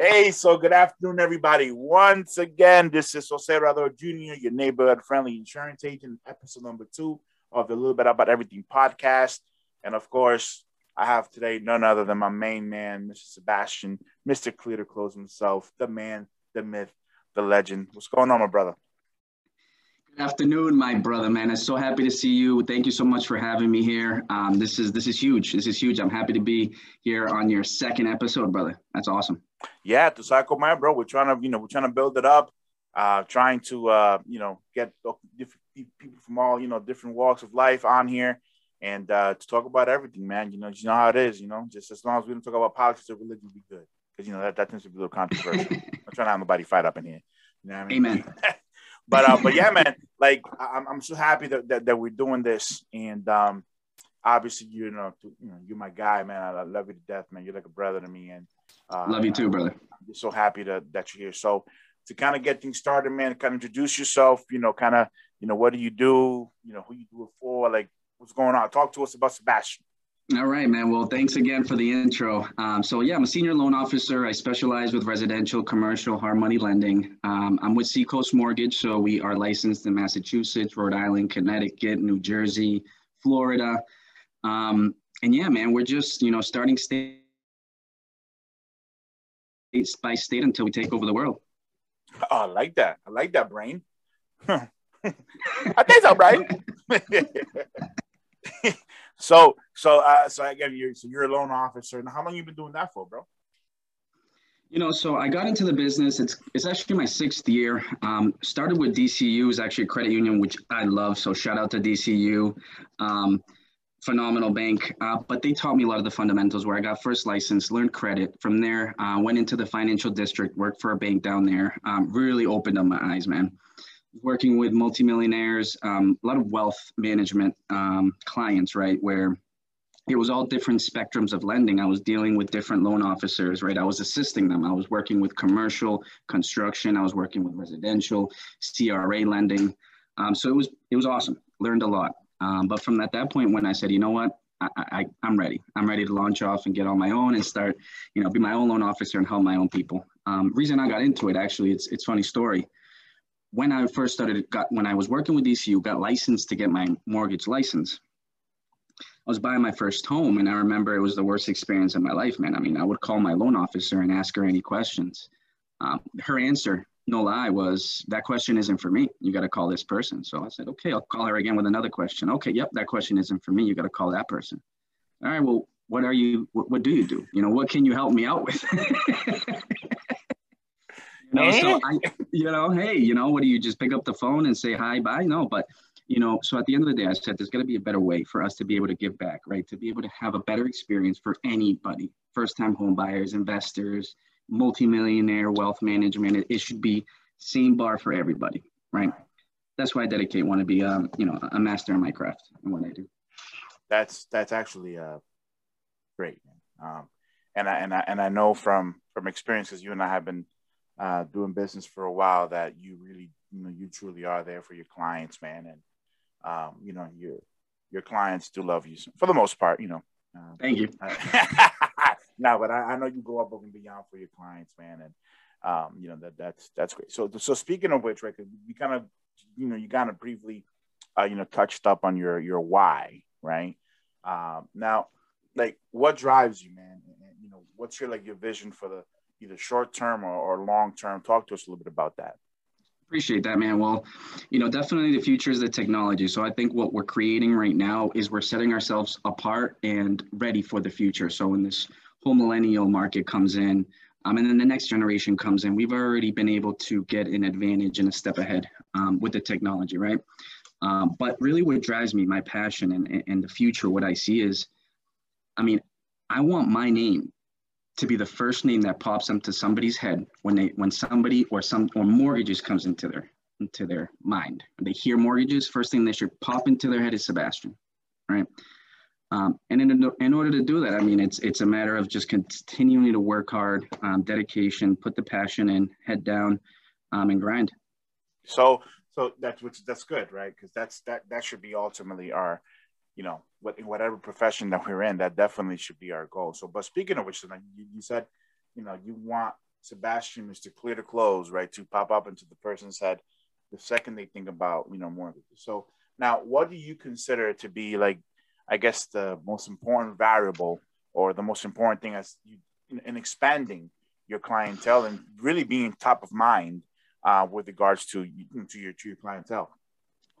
Hey, so good afternoon, everybody. Once again, this is Jose Rador Jr., your neighborhood friendly insurance agent, episode number two of the Little Bit About Everything podcast. And of course, I have today none other than my main man, Mr. Sebastian, Mr. Clear to Close himself, the man, the myth, the legend. What's going on, my brother? Afternoon, my brother, man. I'm so happy to see you. Thank you so much for having me here. Um, this is this is huge. This is huge. I'm happy to be here on your second episode, brother. That's awesome. Yeah, to cycle man, bro. We're trying to, you know, we're trying to build it up, uh, trying to, uh, you know, get different people from all, you know, different walks of life on here and uh, to talk about everything, man. You know, you know how it is. You know, just as long as we don't talk about politics or religion, be good because you know that, that tends to be a little controversial. I'm trying to have nobody fight up in here. You know what I mean? Amen. but uh, but yeah, man, like I'm, I'm so happy that, that, that we're doing this, and um, obviously you know you know you're my guy, man. I, love you to death, man. You're like a brother to me, and uh, love you too, brother. I'm just so happy that that you're here. So to kind of get things started, man, kind of introduce yourself. You know, kind of you know what do you do? You know who you do it for? Like what's going on? Talk to us about Sebastian. All right, man. Well, thanks again for the intro. Um, so, yeah, I'm a senior loan officer. I specialize with residential, commercial, hard money lending. Um, I'm with Seacoast Mortgage, so we are licensed in Massachusetts, Rhode Island, Connecticut, New Jersey, Florida. Um, and yeah, man, we're just you know starting state by state until we take over the world. Oh, I like that. I like that, brain. I think so, right? so so uh so again you're so you're a loan officer. And how long you been doing that for bro? You know so i got into the business. It's it's actually my sixth year. Um, started with dcu is actually a credit union which i love. So shout out to dcu um, phenomenal bank. Uh, but they taught me a lot of the fundamentals where i got first license learned credit. From there uh, went into the financial district worked for a bank down there. Um, really opened up my eyes man working with multimillionaires, um, a lot of wealth management um, clients, right, where it was all different spectrums of lending. I was dealing with different loan officers, right? I was assisting them. I was working with commercial construction. I was working with residential, CRA lending. Um, so it was it was awesome. Learned a lot. Um, but from at that point, when I said, you know what, I, I, I'm ready. I'm ready to launch off and get on my own and start, you know, be my own loan officer and help my own people. Um, reason I got into it, actually, it's it's funny story when I first started, got when I was working with DCU, got licensed to get my mortgage license. I was buying my first home, and I remember it was the worst experience of my life, man. I mean, I would call my loan officer and ask her any questions. Um, her answer, no lie, was that question isn't for me. You got to call this person. So I said, okay, I'll call her again with another question. Okay, yep, that question isn't for me. You got to call that person. All right, well, what are you? What, what do you do? You know, what can you help me out with? You know, so I, you know, hey, you know, what do you just pick up the phone and say hi, bye? No, but you know, so at the end of the day, I said there's got to be a better way for us to be able to give back, right? To be able to have a better experience for anybody, first-time home buyers, investors, multimillionaire, wealth management. It, it should be same bar for everybody, right? That's why I dedicate want to be, um, you know, a master in my craft and what I do. That's that's actually uh, great, um, and I and I and I know from from experiences you and I have been uh, doing business for a while that you really, you know, you truly are there for your clients, man. And, um, you know, your, your clients do love you for the most part, you know. Uh, Thank you. no, but I, I, know you go above and beyond for your clients, man. And, um, you know, that that's, that's great. So, so speaking of which, right, you kind of, you know, you kind of briefly, uh, you know, touched up on your, your why, right? Um, now, like what drives you, man? And, you know, what's your, like your vision for the, either short term or, or long term. Talk to us a little bit about that. Appreciate that, man. Well, you know, definitely the future is the technology. So I think what we're creating right now is we're setting ourselves apart and ready for the future. So when this whole millennial market comes in, um, and then the next generation comes in, we've already been able to get an advantage and a step ahead um, with the technology, right? Um, but really, what drives me, my passion and, and the future, what I see is, I mean, I want my name to be the first name that pops into somebody's head when they when somebody or some or mortgages comes into their into their mind. When they hear mortgages, first thing they should pop into their head is Sebastian, right? Um, and in, in order to do that, I mean, it's it's a matter of just continuing to work hard, um, dedication, put the passion in, head down, um, and grind. So, so that's that's good, right? Because that's that that should be ultimately our you know, what, in whatever profession that we're in, that definitely should be our goal. So, but speaking of which, you, you said, you know, you want Sebastian is to Clear to Close, right? To pop up into the person's head the second they think about, you know, mortgages. So now, what do you consider to be like, I guess, the most important variable or the most important thing as you in, in expanding your clientele and really being top of mind uh, with regards to to your to your clientele?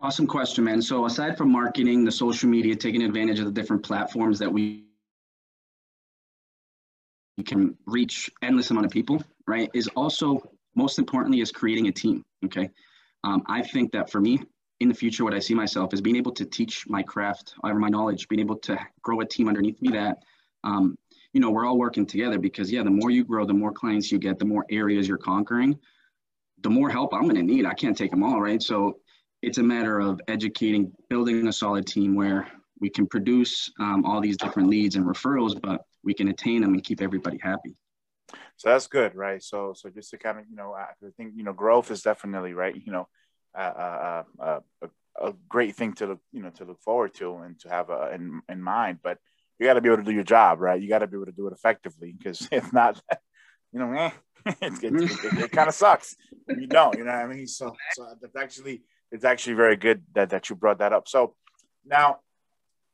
Awesome question, man. So aside from marketing, the social media, taking advantage of the different platforms that we can reach endless amount of people, right? Is also most importantly is creating a team. Okay, um, I think that for me, in the future, what I see myself is being able to teach my craft or my knowledge, being able to grow a team underneath me that, um, you know, we're all working together because yeah, the more you grow, the more clients you get, the more areas you're conquering, the more help I'm going to need. I can't take them all, right? So it's a matter of educating, building a solid team where we can produce um, all these different leads and referrals, but we can attain them and keep everybody happy. So that's good, right? So, so just to kind of, you know, I think, you know, growth is definitely right. You know, uh, uh, a, a great thing to look, you know, to look forward to and to have a, in, in mind. But you got to be able to do your job, right? You got to be able to do it effectively because if not, you know, eh, it, it, it, it kind of sucks. You don't, you know what I mean? So, so that's actually it's actually very good that that you brought that up. So now,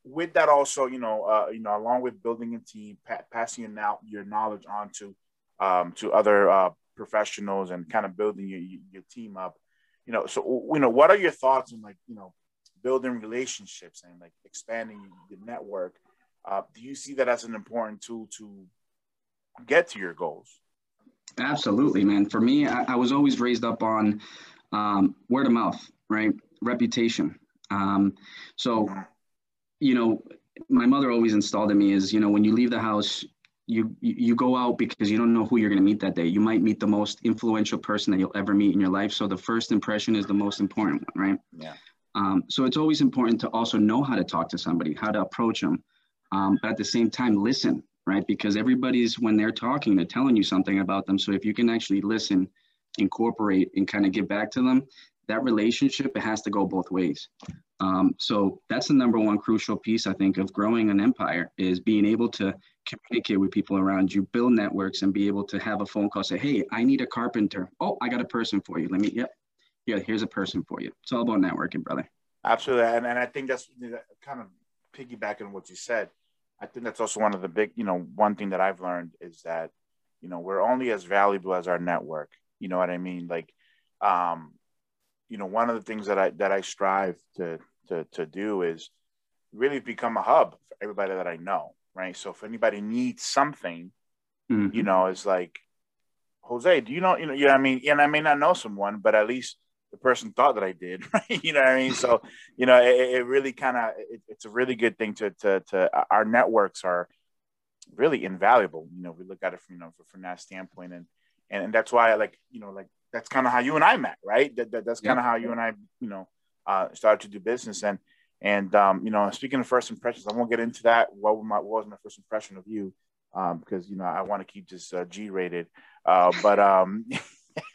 with that also, you know, uh, you know, along with building a team, pa- passing out your knowledge on to um, to other uh, professionals and kind of building your your team up, you know. So you know, what are your thoughts on like you know building relationships and like expanding your network? Uh, do you see that as an important tool to get to your goals? Absolutely, man. For me, I, I was always raised up on um, word of mouth, right? Reputation. Um, so, you know, my mother always installed in me is, you know, when you leave the house, you you go out because you don't know who you're going to meet that day. You might meet the most influential person that you'll ever meet in your life. So the first impression is the most important one, right? Yeah. Um, so it's always important to also know how to talk to somebody, how to approach them, um, but at the same time listen, right? Because everybody's when they're talking, they're telling you something about them. So if you can actually listen, incorporate, and kind of give back to them, that relationship it has to go both ways. Um, so that's the number one crucial piece I think of growing an empire is being able to communicate with people around you, build networks, and be able to have a phone call. Say, hey, I need a carpenter. Oh, I got a person for you. Let me. Yep. Yeah, here's a person for you. It's all about networking, brother. Absolutely, and, and I think that's kind of piggybacking on what you said. I think that's also one of the big, you know, one thing that I've learned is that, you know, we're only as valuable as our network. You know what I mean? Like, um, you know, one of the things that I that I strive to to to do is really become a hub for everybody that I know. Right. So if anybody needs something, mm-hmm. you know, it's like, Jose, do you know, you know, yeah, I mean, and I may not know someone, but at least the person thought that I did, right? You know what I mean? So, you know, it, it really kind of, it, it's a really good thing to, to, to, our networks are really invaluable. You know, we look at it from, you know, from that standpoint and, and, and that's why I like, you know, like that's kind of how you and I met, right? That, that that's kind of how you and I, you know, uh, started to do business. And, and, um, you know, speaking of first impressions, I won't get into that. What, my, what was my first impression of you? Um, because, you know, I want to keep this uh, G rated. Uh, but, um,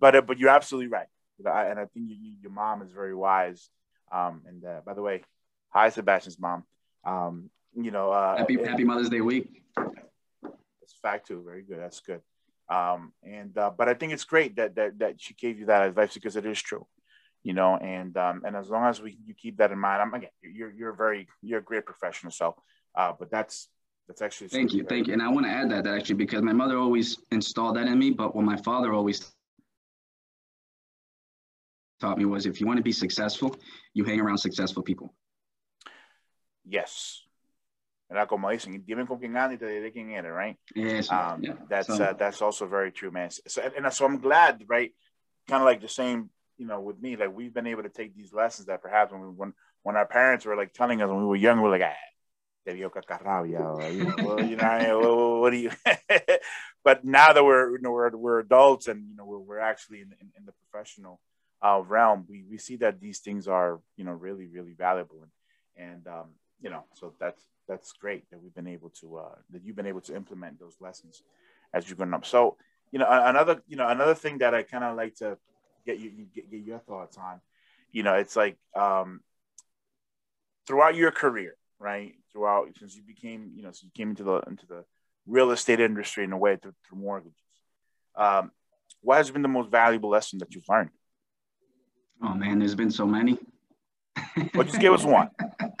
but, uh, but you're absolutely right and I think you, your mom is very wise. Um, and uh, by the way, hi Sebastian's mom. Um, you know, uh, happy Happy Mother's Day week. That's fact too. Very good. That's good. Um, and uh, but I think it's great that that that she gave you that advice because it is true. You know, and um, and as long as we you keep that in mind, I'm again, you're you're very you're a great professional. So, uh, but that's that's actually thank you, thank you. And I want to add that, that actually because my mother always installed that in me, but when my father always taught me was if you want to be successful, you hang around successful people. Yes. Como dicen, dime con quién anda y te diré quién eres, right? Yes. Um, yeah. That's so, uh, that's also very true, man. So, and, and so I'm glad, right? Kind of like the same, you know, with me, like we've been able to take these lessons that perhaps when we, when when our parents were like telling us when we were young, we are like, ah, te vio cacarrabia, you know, well, you know, what, what do you? but now that we're, you know, we're, we're adults and you know we're, we're actually in, in, in the professional uh, realm, we, we see that these things are, you know, really, really valuable. And, and um, you know, so that's, that's great that we've been able to, uh, that you've been able to implement those lessons as you've grown up. So, you know, another, you know, another thing that I kind of like to get you, get, get your thoughts on, you know, it's like, um, throughout your career, right? Throughout, since you became, you know, so you came into the, into the real estate industry in a way through, through mortgages. um, what has been the most valuable lesson that you've learned? Oh man, there's been so many. Well, just give us one.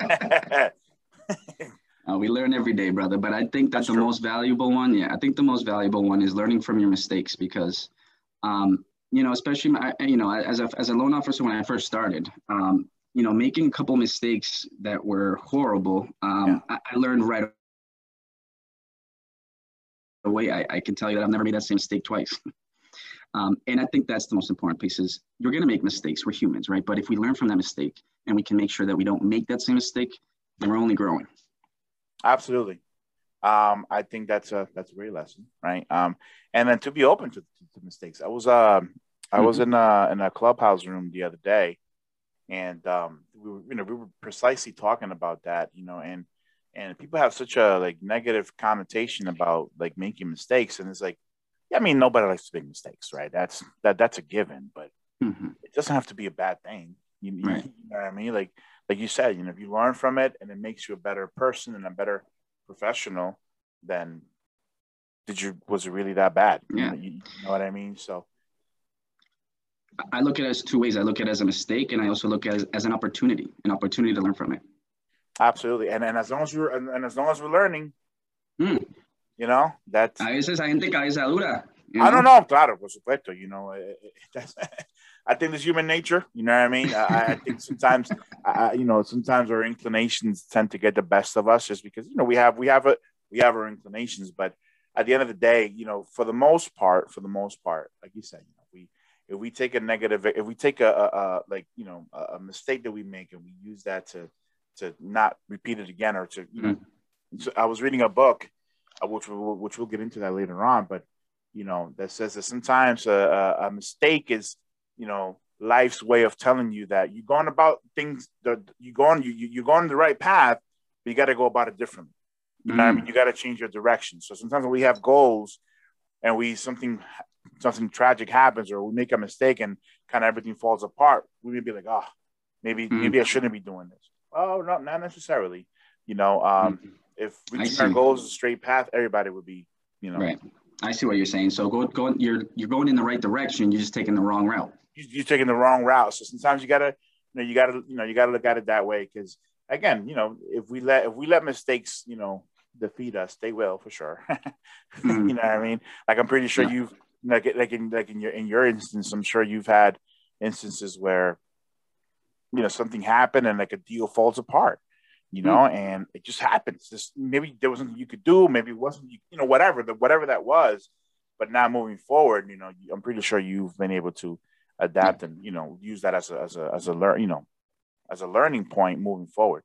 uh, we learn every day, brother. But I think that That's the true. most valuable one, yeah, I think the most valuable one is learning from your mistakes because, um, you know, especially my, you know, as a as a loan officer when I first started, um, you know, making a couple mistakes that were horrible, um, yeah. I, I, learned right away. I, I can tell you that I've never made that same mistake twice. Um, and I think that's the most important piece is you're going to make mistakes. We're humans, right? But if we learn from that mistake and we can make sure that we don't make that same mistake, then we're only growing. Absolutely. Um, I think that's a that's a great lesson, right? Um, and then to be open to, to, to mistakes. I was uh, I mm-hmm. was in a in a clubhouse room the other day, and um, we were you know we were precisely talking about that, you know, and and people have such a like negative connotation about like making mistakes, and it's like yeah, I mean, nobody likes to make mistakes, right? That's that that's a given, but mm-hmm. it doesn't have to be a bad thing. You, right. you, know what I mean? Like like you said, you know, if you learn from it and it makes you a better person and a better professional, then did you was it really that bad? Yeah. You, you know what I mean? So I look at it as two ways. I look at it as a mistake, and I also look at it as, as an opportunity, an opportunity to learn from it. Absolutely, and and as long as you're and, and as long as we're learning, mm. You know, that's. A veces hay gente cabeza dura. I don't know, claro, por supuesto. You know, it, it, I think it's human nature. You know what I mean? I, I think sometimes, I, you know, sometimes our inclinations tend to get the best of us, just because you know we have we have a we have our inclinations. But at the end of the day, you know, for the most part, for the most part, like you said, you know, we if we take a negative, if we take a, a, a like you know a, mistake that we make and we use that to to not repeat it again or to you know, mm-hmm. so I was reading a book uh, which we'll, which we'll get into that later on. But you know, that says that sometimes a, a mistake is, you know, life's way of telling you that you're going about things that you're going you you're going the right path, but you got to go about it differently. You mm. know, I mean, you got to change your direction. So sometimes when we have goals, and we something something tragic happens, or we make a mistake, and kind of everything falls apart, we may be like, oh, maybe mm. maybe I shouldn't be doing this. Oh, no, not necessarily. You know, um, mm if reaching our goals is a straight path, everybody would be, you know. Right. I see what you're saying. So go, go, you're you're going in the right direction. You're just taking the wrong route. You're taking the wrong route. So sometimes you gotta, you know, you gotta, you know, you gotta look at it that way. Because again, you know, if we let if we let mistakes, you know, defeat us, they will for sure. mm-hmm. You know what I mean? Like I'm pretty sure yeah. you've like like in like in your in your instance, I'm sure you've had instances where you know something happened and like a deal falls apart you hmm. know, mm. and it just happens. Just maybe there was something you could do, maybe it wasn't, you, you know, whatever the whatever that was. But now moving forward, you know, I'm pretty sure you've been able to adapt and you know use that as a as a as a learn, you know, as a learning point moving forward.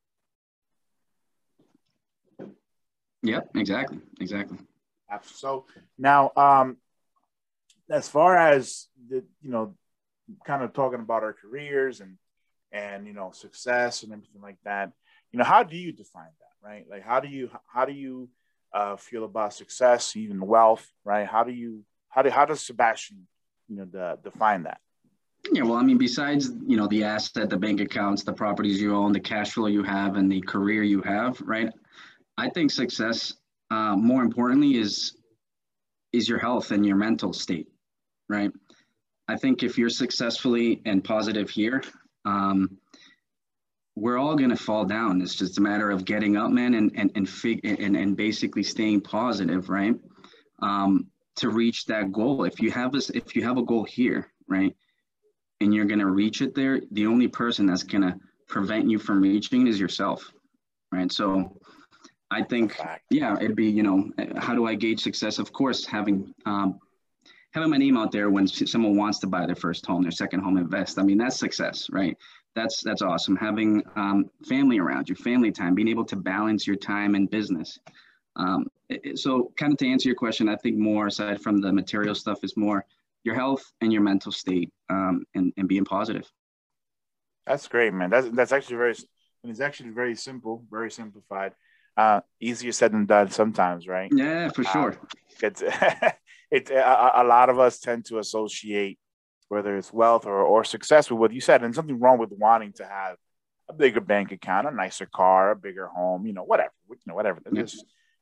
Yeah, exactly, exactly. So now, um, as far as the you know, kind of talking about our careers and and you know success and everything like that you know how do you define that right like how do you how do you uh, feel about success even wealth right how do you how do how does sebastian you know the, define that yeah well i mean besides you know the asset the bank accounts the properties you own the cash flow you have and the career you have right i think success uh, more importantly is is your health and your mental state right i think if you're successfully and positive here um, we're all going to fall down. It's just a matter of getting up, man, and and and fig- and, and basically staying positive, right? Um, to reach that goal. If you have this, if you have a goal here, right, and you're going to reach it there, the only person that's going to prevent you from reaching is yourself, right? So, I think, yeah, it'd be, you know, how do I gauge success? Of course, having um, having my name out there when someone wants to buy their first home, their second home, invest. I mean, that's success, right? that's that's awesome. Having um, family around you, family time, being able to balance your time and business. Um, so, kind of to answer your question, I think more aside from the material stuff is more your health and your mental state, um, and and being positive. That's great, man. That's that's actually very. It's actually very simple, very simplified. Uh, easier said than done sometimes, right? Yeah, for sure. Um, it's it's a, a lot of us tend to associate whether it's wealth or, or success with what you said, and something wrong with wanting to have a bigger bank account, a nicer car, a bigger home, you know, whatever, you know, whatever. There's,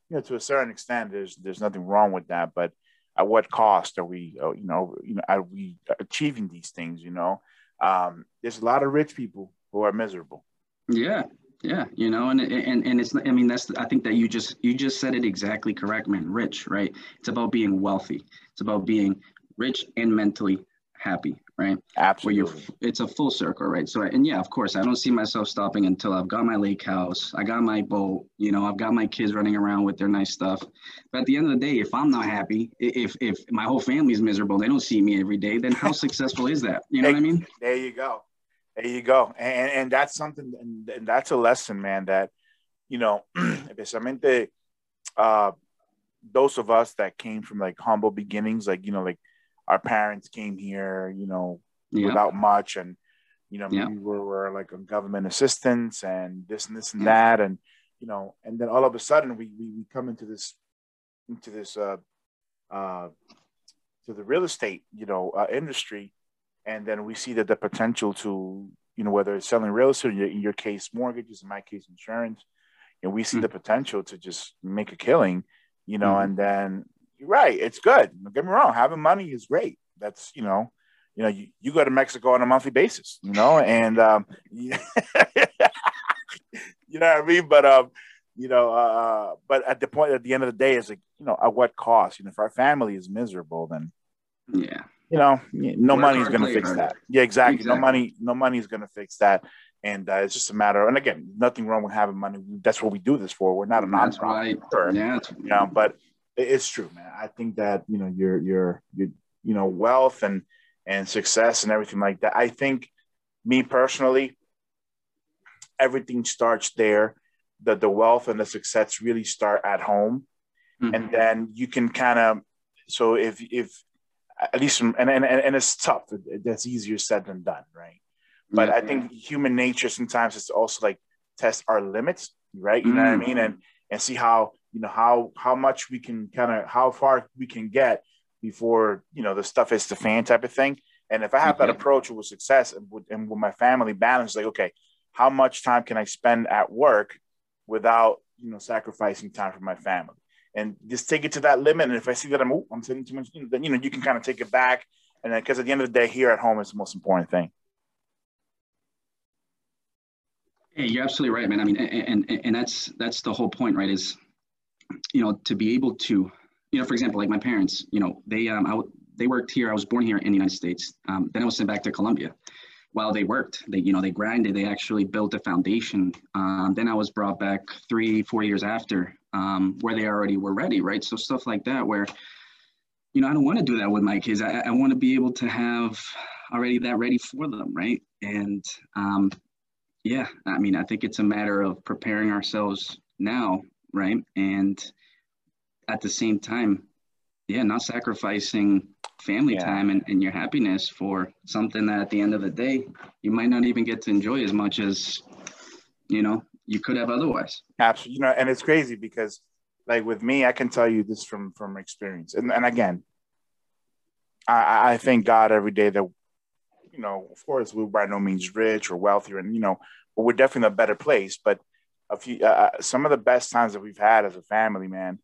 you know, to a certain extent, there's there's nothing wrong with that, but at what cost are we, uh, you know, you know, are we achieving these things? You know, um, there's a lot of rich people who are miserable. Yeah, yeah, you know, and and and it's I mean that's I think that you just you just said it exactly correct, man. Rich, right? It's about being wealthy. It's about being rich and mentally happy, right? Absolutely. It's a full circle, right? So and yeah, of course, I don't see myself stopping until I've got my lake house, I got my boat, you know, I've got my kids running around with their nice stuff. But at the end of the day, if I'm not happy, if if my whole family is miserable, they don't see me every day, then how successful is that? You know what I mean? There you go. There you go. And, and that's something, and, and that's a lesson, man, that, you know, especially uh, those of us that came from like humble beginnings, like, you know, like our parents came here, you know, yeah. without much. And, you know, yeah. we were, were like on government assistance and this and this and that. And, you know, and then all of a sudden we, we, we come into this, into this, uh, uh, to the real estate, you know, uh, industry and then we see that the potential to you know whether it's selling real estate in your case mortgages in my case insurance and we see mm-hmm. the potential to just make a killing you know mm-hmm. and then you're right it's good don't get me wrong having money is great that's you know you know you, you go to mexico on a monthly basis you know and um you know what i mean but um you know uh but at the point at the end of the day it's like you know at what cost you know if our family is miserable then yeah you know, no money is going to fix that. Yeah, exactly. exactly. No money, no money is going to fix that. And uh, it's just a matter. of, And again, nothing wrong with having money. That's what we do this for. We're not a nonprofit. Right. Sure. Yeah. You know, but it's true, man. I think that you know your your your you know wealth and and success and everything like that. I think me personally, everything starts there. The the wealth and the success really start at home, mm-hmm. and then you can kind of. So if if at least from, and, and and it's tough that's easier said than done right but yeah, i think human nature sometimes is also like test our limits right you know what i mm. mean and and see how you know how how much we can kind of how far we can get before you know the stuff is the fan type of thing and if i have that mm-hmm. approach with success and with, and with my family balance like okay how much time can i spend at work without you know sacrificing time for my family and just take it to that limit. And if I see that I'm, oh, I'm sitting too much, then you know you can kind of take it back. And then because at the end of the day, here at home is the most important thing. Hey, you're absolutely right, man. I mean, and, and and that's that's the whole point, right? Is you know to be able to, you know, for example, like my parents, you know, they um I, they worked here. I was born here in the United States. Um, then I was sent back to Colombia while they worked. They, you know, they grinded. They actually built a foundation. Um, then I was brought back three, four years after, um, where they already were ready, right? So stuff like that, where, you know, I don't want to do that with my kids. I, I want to be able to have already that ready for them, right? And um, yeah, I mean, I think it's a matter of preparing ourselves now, right? And at the same time, yeah, not sacrificing family yeah. time and, and your happiness for something that at the end of the day you might not even get to enjoy as much as you know you could have otherwise absolutely you know and it's crazy because like with me i can tell you this from from experience and, and again i i thank god every day that you know of course we're by no means rich or wealthy and you know but we're definitely in a better place but a few uh, uh, some of the best times that we've had as a family man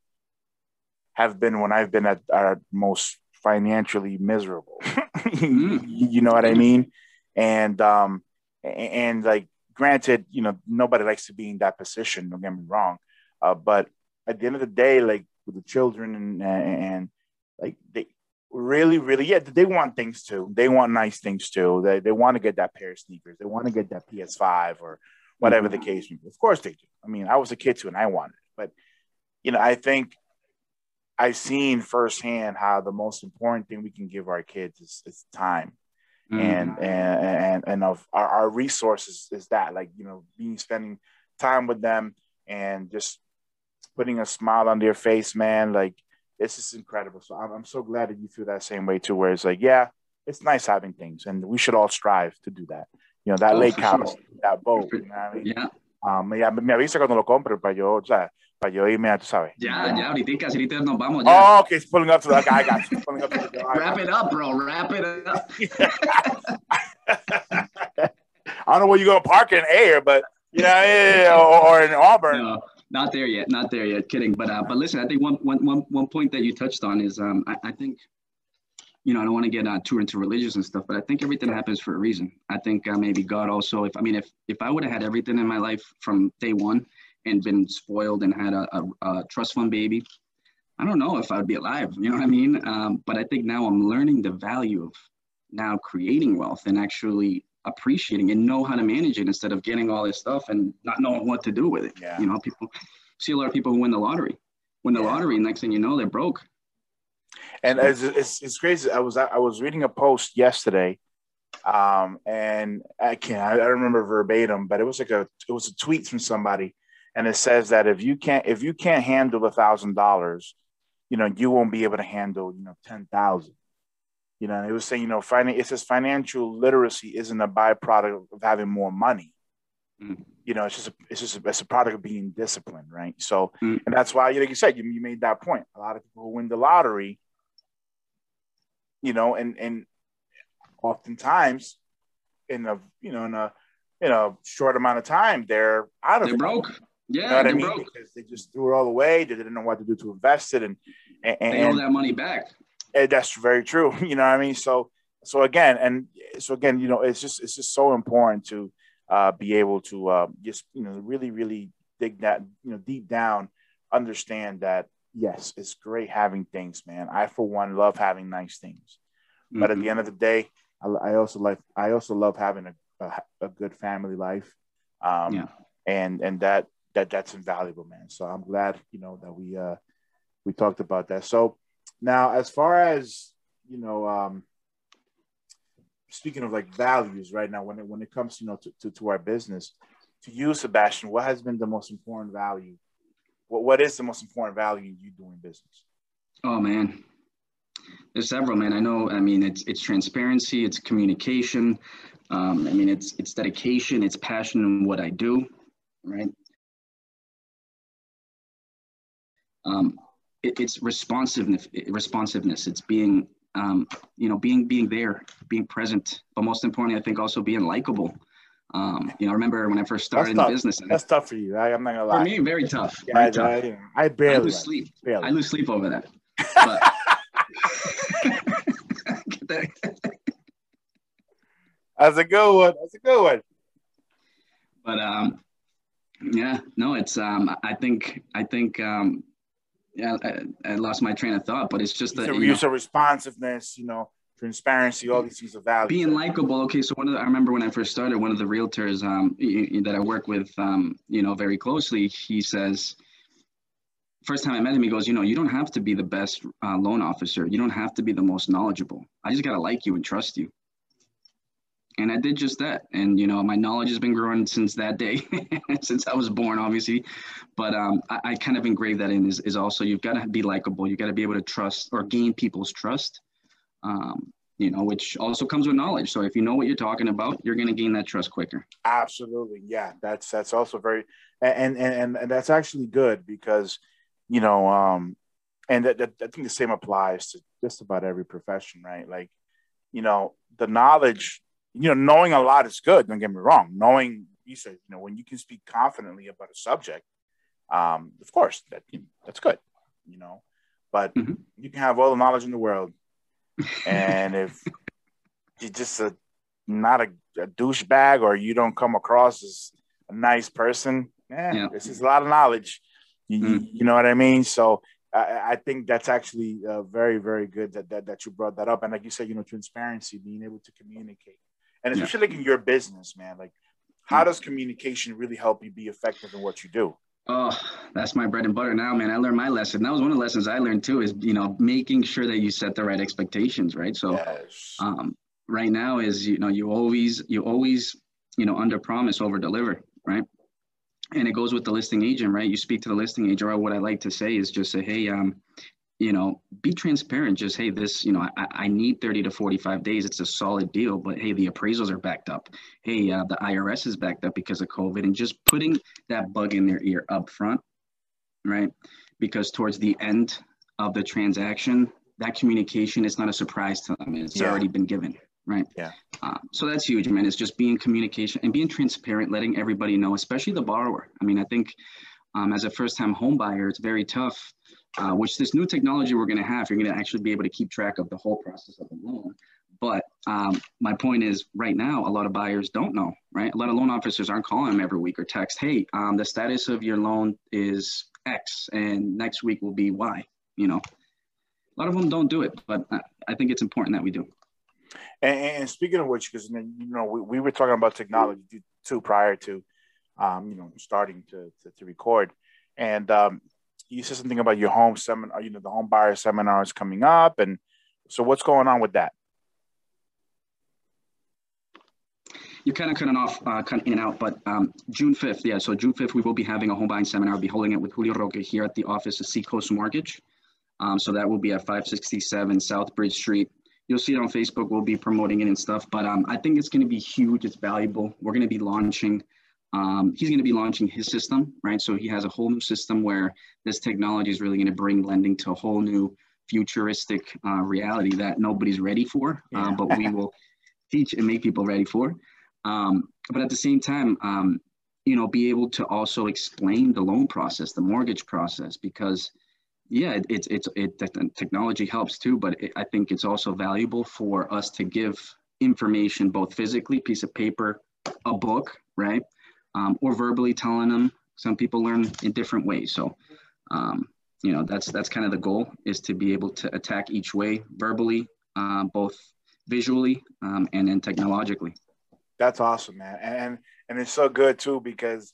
have been when i've been at our most financially miserable. mm. You know what I mean? And um, and like granted, you know, nobody likes to be in that position. Don't get me wrong, uh, but at the end of the day, like with the children and and like they really, really, yeah, they want things too. They want nice things too. They they want to get that pair of sneakers. They want to get that PS5 or whatever the case may be. Of course they do. I mean, I was a kid too, and I wanted it. But you know, I think I've seen firsthand how the most important thing we can give our kids is, is time. Mm. And, and and and of our, our resources is that like you know being spending time with them and just putting a smile on their face man like this is incredible so I'm, I'm so glad that you feel that same way too where it's like yeah it's nice having things and we should all strive to do that you know that oh, lake house sure. that boat you know I mean? yeah um, me, me avisa cuando lo compre para yo o sea para yo irme a, tú sabes. Ya, ya, ahorita, ahorita nos vamos. Ya. Oh, okay, it's pulling up to the, I got you. Pulling up to the, Wrap it up, bro. Wrap it up. I don't know where you're going to park in air, but, you know, yeah, or, or in Auburn. No, not there yet. Not there yet. Kidding. But uh, but listen, I think one, one, one, one point that you touched on is um, I, I think, you know, I don't want to get uh, too into religious and stuff, but I think everything happens for a reason. I think uh, maybe God also, if I mean, if if I would have had everything in my life from day one and been spoiled and had a, a, a trust fund baby, I don't know if I would be alive. You know what I mean? Um, but I think now I'm learning the value of now creating wealth and actually appreciating and know how to manage it instead of getting all this stuff and not knowing what to do with it. Yeah. You know, people see a lot of people who win the lottery, win the Yeah. lottery, and next thing you know, they're broke. And it's, it's, it's crazy. I was I was reading a post yesterday, um, and I can't I don't remember verbatim, but it was like a it was a tweet from somebody, and it says that if you can't if you can't handle a thousand dollars, you know you won't be able to handle you know ten thousand. You know, and it was saying you know finan- it says financial literacy isn't a byproduct of having more money. Mm. You know, it's just a, it's just a, it's a product of being disciplined, right? So, Mm. and that's why, you like you said, you, you made that point. A lot of people who win the lottery, you know, and and oftentimes in a you know in a in a short amount of time they're out of They're it. broke. You Yeah, know what I mean? broke. Because they just threw it all away. They didn't know what to do to invest it, and and, They owe that money back. and that's very true. You know what I mean? So so again, and so again, you know, it's just it's just so important to uh, be able to uh, just you know really really dig that you know deep down, understand that yes, it's great having things, man. I for one love having nice things. But at the end of the day, I, I also like I also love having a, a, a good family life, um, Yeah. and and that that that's invaluable, man. So I'm glad you know that we uh we talked about that. So now, as far as you know, um, speaking of like values, right now when it when it comes you know to, to, to our business, to you, Sebastian, what has been the most important value? What what is the most important value in you doing business? Oh man, there's several, man. I know. I mean, it's it's transparency, it's communication. Um, I mean, it's it's dedication, it's passion in what I do, right? Um, it, it's responsiveness. Responsiveness. It's being, um, you know, being being there, being present. But most importantly, I think also being likable. Um, you know, I remember when I first started in business. That's tough for you. I, I'm not gonna lie. for me, very tough. Yeah, very I, tough. I, I I barely lose sleep. barely. I lose sleep over that. But That's a good one. That's a good one. but um, yeah, no, it's um, I think I think um, yeah, I, I lost my train of thought, but it's just that So you know, use of responsiveness, you know, transparency, all these things are valuable. being likable. Okay, so one of the, I remember when I first started, one of the realtors um, that I work with, um, you know, very closely, he says, first time I met him, he goes, you know, you don't have to be the best uh, loan officer. You don't have to be the most knowledgeable. I just gotta like you and trust you. And I did just that. And you know, my knowledge has been growing since that day, since I was born, obviously. But um, I, I kind of engraved that in is, is also you've got to be likable. You got to be able to trust or gain people's trust. Um, you know, which also comes with knowledge. So if you know what you're talking about, you're going to gain that trust quicker. Absolutely, yeah. That's that's also very, and and and, and that's actually good because, you know, um, and that, that I think the same applies to just about every profession, right? Like, you know, the knowledge, you know, knowing a lot is good. Don't get me wrong. Knowing, you said, you know, when you can speak confidently about a subject, um, of course, that that's good, you know. But Mhm. you can have all the knowledge in the world, and if you're just a not a, a douchebag or you don't come across as a nice person, eh, Yeah. this is a lot of knowledge. You, Mm. you know what I mean? So I, I think that's actually uh, very, very good that, that that you brought that up. And like you said, you know, transparency, being able to communicate, and Yeah. especially like in your business, man. Like, how Mm. does communication really help you be effective in what you do? Oh, that's my bread and butter now, man. I learned my lesson. That was one of the lessons I learned too. Is you know making sure that you set the right expectations, right? So yes. um, right now is you know you always you always you know under promise over deliver right and it goes with the listing agent right you speak to the listing agent or what i like to say is just say hey um you know be transparent. Just hey this you know i, I need 30 to 45 days. It's a solid deal but hey the appraisals are backed up. Hey uh, the irs is backed up because of covid and just putting that bug in their ear up front right? Because towards the end of the transaction that communication is not a surprise to them. It's Yeah. already been given right? Yeah. uh, so that's huge man. It's just being communication and being transparent letting everybody know especially the borrower. I mean i think um, as a first-time home buyer, it's very tough. Uh, which this new technology we're going to have, you're going to actually be able to keep track of the whole process of the loan. But um, my point is, right now, a lot of buyers don't know, right? A lot of loan officers aren't calling them every week or text, hey, um, the status of your loan is X, and next week will be Y. You know, a lot of them don't do it, but I think it's important that we do. And, and speaking of which, because you know, we, we were talking about technology too prior to, um, you know, starting to, to, to record, and um, you said something about your home seminar, you know, the home buyer seminar is coming up. And so what's going on with that? You're kind of cutting off, uh, cutting in and out, but um, June 5th, yeah. So June 5th, we will be having a home buying seminar. I'll be holding it with Julio Roque here at the office of Seacoast Mortgage. Um, so that will be at 567 South Bridge Street. You'll see it on Facebook. We'll be promoting it and stuff, but um, I think it's going to be huge. It's valuable. We're going to be launching um, he's going to be launching his system, right? So he has a whole new system where this technology is really going to bring lending to a whole new futuristic uh, reality that nobody's ready for, uh, yeah. uh, but we will teach and make people ready for. Um, but at the same time, um, you know, be able to also explain the loan process, the mortgage process, because yeah, it's it's it, it technology helps too, but it, I think it's also valuable for us to give information both physically, piece of paper, a book, right? Um, or verbally telling them. Some people learn in different ways. So, um, you know, that's that's kind of the goal is to be able to attack each way verbally, uh, both visually um, and then technologically. That's awesome, man, and and it's so good too because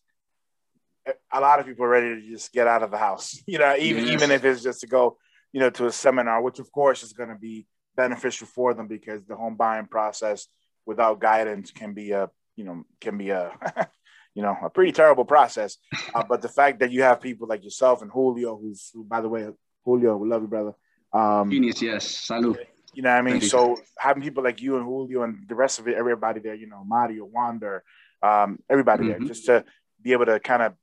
a lot of people are ready to just get out of the house. You know, even yes. even if it's just to go, you know, to a seminar, which of course is going to be beneficial for them because the home buying process without guidance can be a you know can be a you know, a pretty terrible process. Uh, but the fact that you have people like yourself and Julio, who's, who, by the way, Julio, we love you, brother. Um, Genius, yes. Salud. You know what I mean? So having people like you and Julio and the rest of it, everybody there, you know, Mario, Wander, um, everybody mm-hmm. there, just to be able to kind of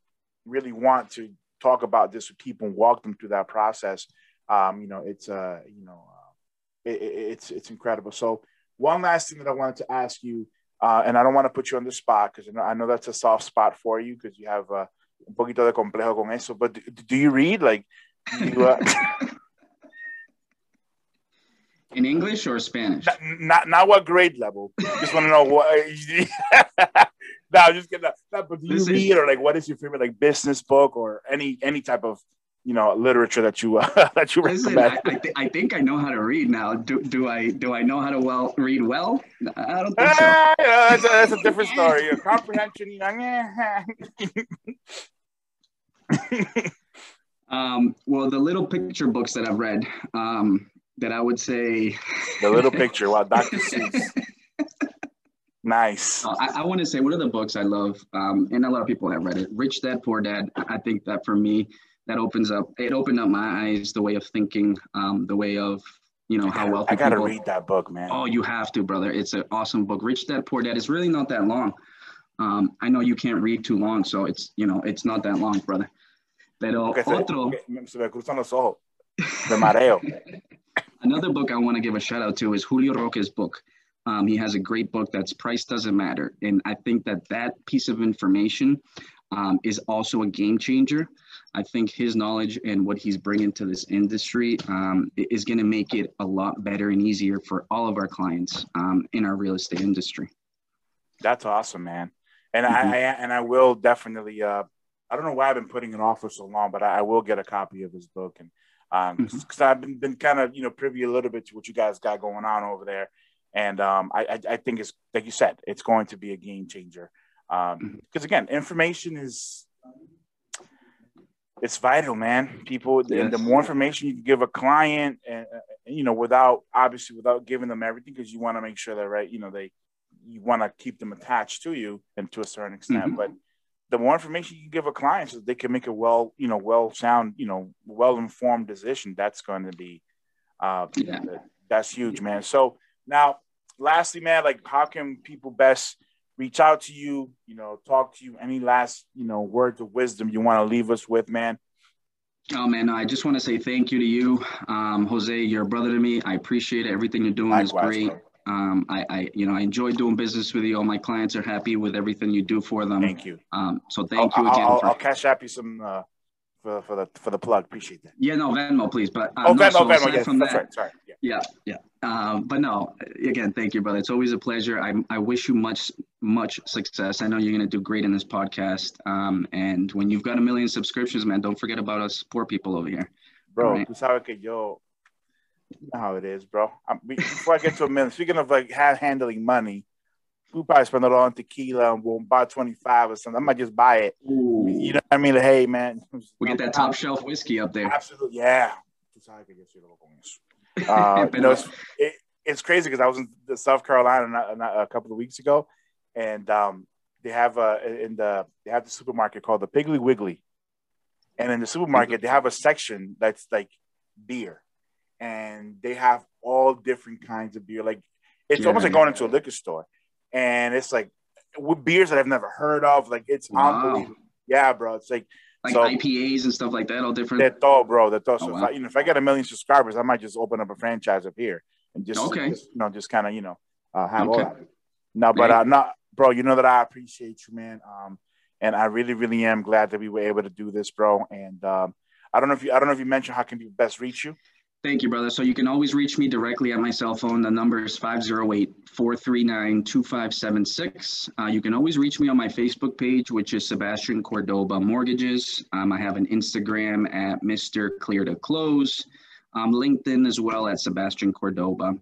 really want to talk about this with people and walk them through that process. Um, you know, it's uh, you know, uh, it, it, it's it's incredible. So one last thing that I wanted to ask you uh, and I don't want to put you on the spot because I know that's a soft spot for you because you have uh, un poquito de complejo con eso. But do, do you read like? You, uh... In English or Spanish? Not, not, not what grade level. Just want to know what. no, just get that. But do you Listen. read or like what is your favorite like business book or any any type of you know literature that you uh, that you Listen, recommend. I, I, th- I, think I know how to read now. Do, do I do I know how to well read well? I don't think so. Uh, that's, a, that's, a, different story. Your comprehension, you know. um, well, the little picture books that I've read, um, that I would say. the little picture. Wow, Dr. Seuss. Nice. Uh, I, I want to say one of the books I love, um, and a lot of people have read it, Rich Dad Poor Dad. I think that for me, that opens up it opened up my eyes the way of thinking um, the way of you know how wealthy i gotta people, read that book man. Oh you have to brother. It's an awesome book. Rich dad poor dad it's really not that long. Um, i know you can't read too long so it's you know it's not that long brother. Pero okay, otro se me cruzan los ojos. De mareo. Another book i want to give a shout out to is julio roque's book. Um, he has a great book that's price doesn't matter. And i think that that piece of information um, is also a game changer I think his knowledge and what he's bringing to this industry um, is going to make it a lot better and easier for all of our clients um, in our real estate industry. That's awesome, man. And mm-hmm. I, I, and I will definitely. Uh, I don't know why I've been putting it off for so long, but I, I will get a copy of his book and because um, mm-hmm. I've been, been kind of you know privy a little bit to what you guys got going on over there, and um, I, I, I think it's like you said, it's going to be a game changer. Because um, mm-hmm. again, information is it's vital, man. People, yes. the more information you can give a client, and you know, without obviously without giving them everything, because you want to make sure that right, you know, they you want to keep them attached to you and to a certain extent. Mm-hmm. But the more information you can give a client, so they can make a well, you know, well sound, you know, well informed decision. That's going to be, uh, yeah. that's huge, man. So now, lastly, man, like, how can people best reach out to you, you know, talk to you. Any last, you know, words of wisdom you want to leave us with, man? Oh man, I just want to say thank you to you, um, Jose. You're a brother to me. I appreciate it. Everything you're doing Likewise, is great. Bro. Um, I, I, you know, I enjoy doing business with you. All my clients are happy with everything you do for them. Thank you. Um, so thank I'll, you again. I'll, I'll cash app you some uh, for for the for the plug. Appreciate that. yeah, no Venmo, please. But uh, Oh, no, Venmo, so Venmo. Yes, from that's that, right. Sorry. Yeah. Yeah. Um, but no, again, thank you, brother. It's always a pleasure. I, I wish you much, much success. I know you're going to do great in this podcast. Um, and when you've got a million subscriptions, man, don't forget about us poor people over here. Bro, Right. sabes que yo, you know how it is, bro. I'm, before I get to a million, speaking of like ha- handling money, we probably spend it all on tequila and we'll buy 25 or something. I might just buy it. You know what I mean? Like, hey, man. we get that top shelf whiskey up there. Absolutely, yeah. Tú sabes que yo soy loco con eso. Uh, you know, it's, it, it's crazy because I was in the South Carolina not, not a couple of weeks ago, and um, they have a in the they have the supermarket called the Piggly Wiggly, and in the supermarket they have a section that's like beer, and they have all different kinds of beer. Like it's Yeah. almost like going into a liquor store, and it's like with beers that I've never heard of. Like it's Wow. unbelievable. Yeah, bro. It's like like so- IPAs and stuff like that, all different. that's all, bro. That's all. So Oh, if. I, you know, if I get a million subscribers, I might just open up a franchise up here and just, Okay. just, you know, just kind of, you know, uh, have all that. No, but uh, not, bro. You know that I appreciate you, man. Um, and I really, really am glad that we were able to do this, bro. And um, I don't know if you, I don't know if you mentioned how can people best reach you. Thank you, brother. So you can always reach me directly at my cell phone. The number is 508-439-2576. Uh, you can always reach me on my Facebook page, which is Sebastian Cordoba Mortgages. Um, I have an Instagram at Mr. Clear to Close, um, LinkedIn as well at Sebastian Cordoba.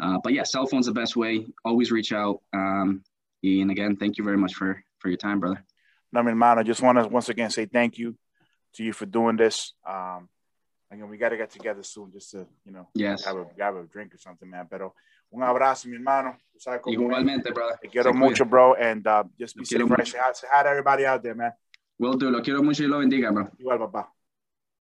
Uh, but yeah, cell phone's the best way. Always reach out. Um, and again, thank you very much for, for your time, brother. No, mi hermano, I just want to once again say thank you to you for doing this. Um, again, we got to get together soon just to, you know, Yes. grab a, grab a drink or something, man. Pero un abrazo, mi hermano. Tú sabes cómo es. Igualmente, brother. Te quiero mucho, bro, and uh, just be safe. right? Say hi to everybody out there, man. Will do. Lo quiero mucho y lo bendiga, bro. Igual, papá.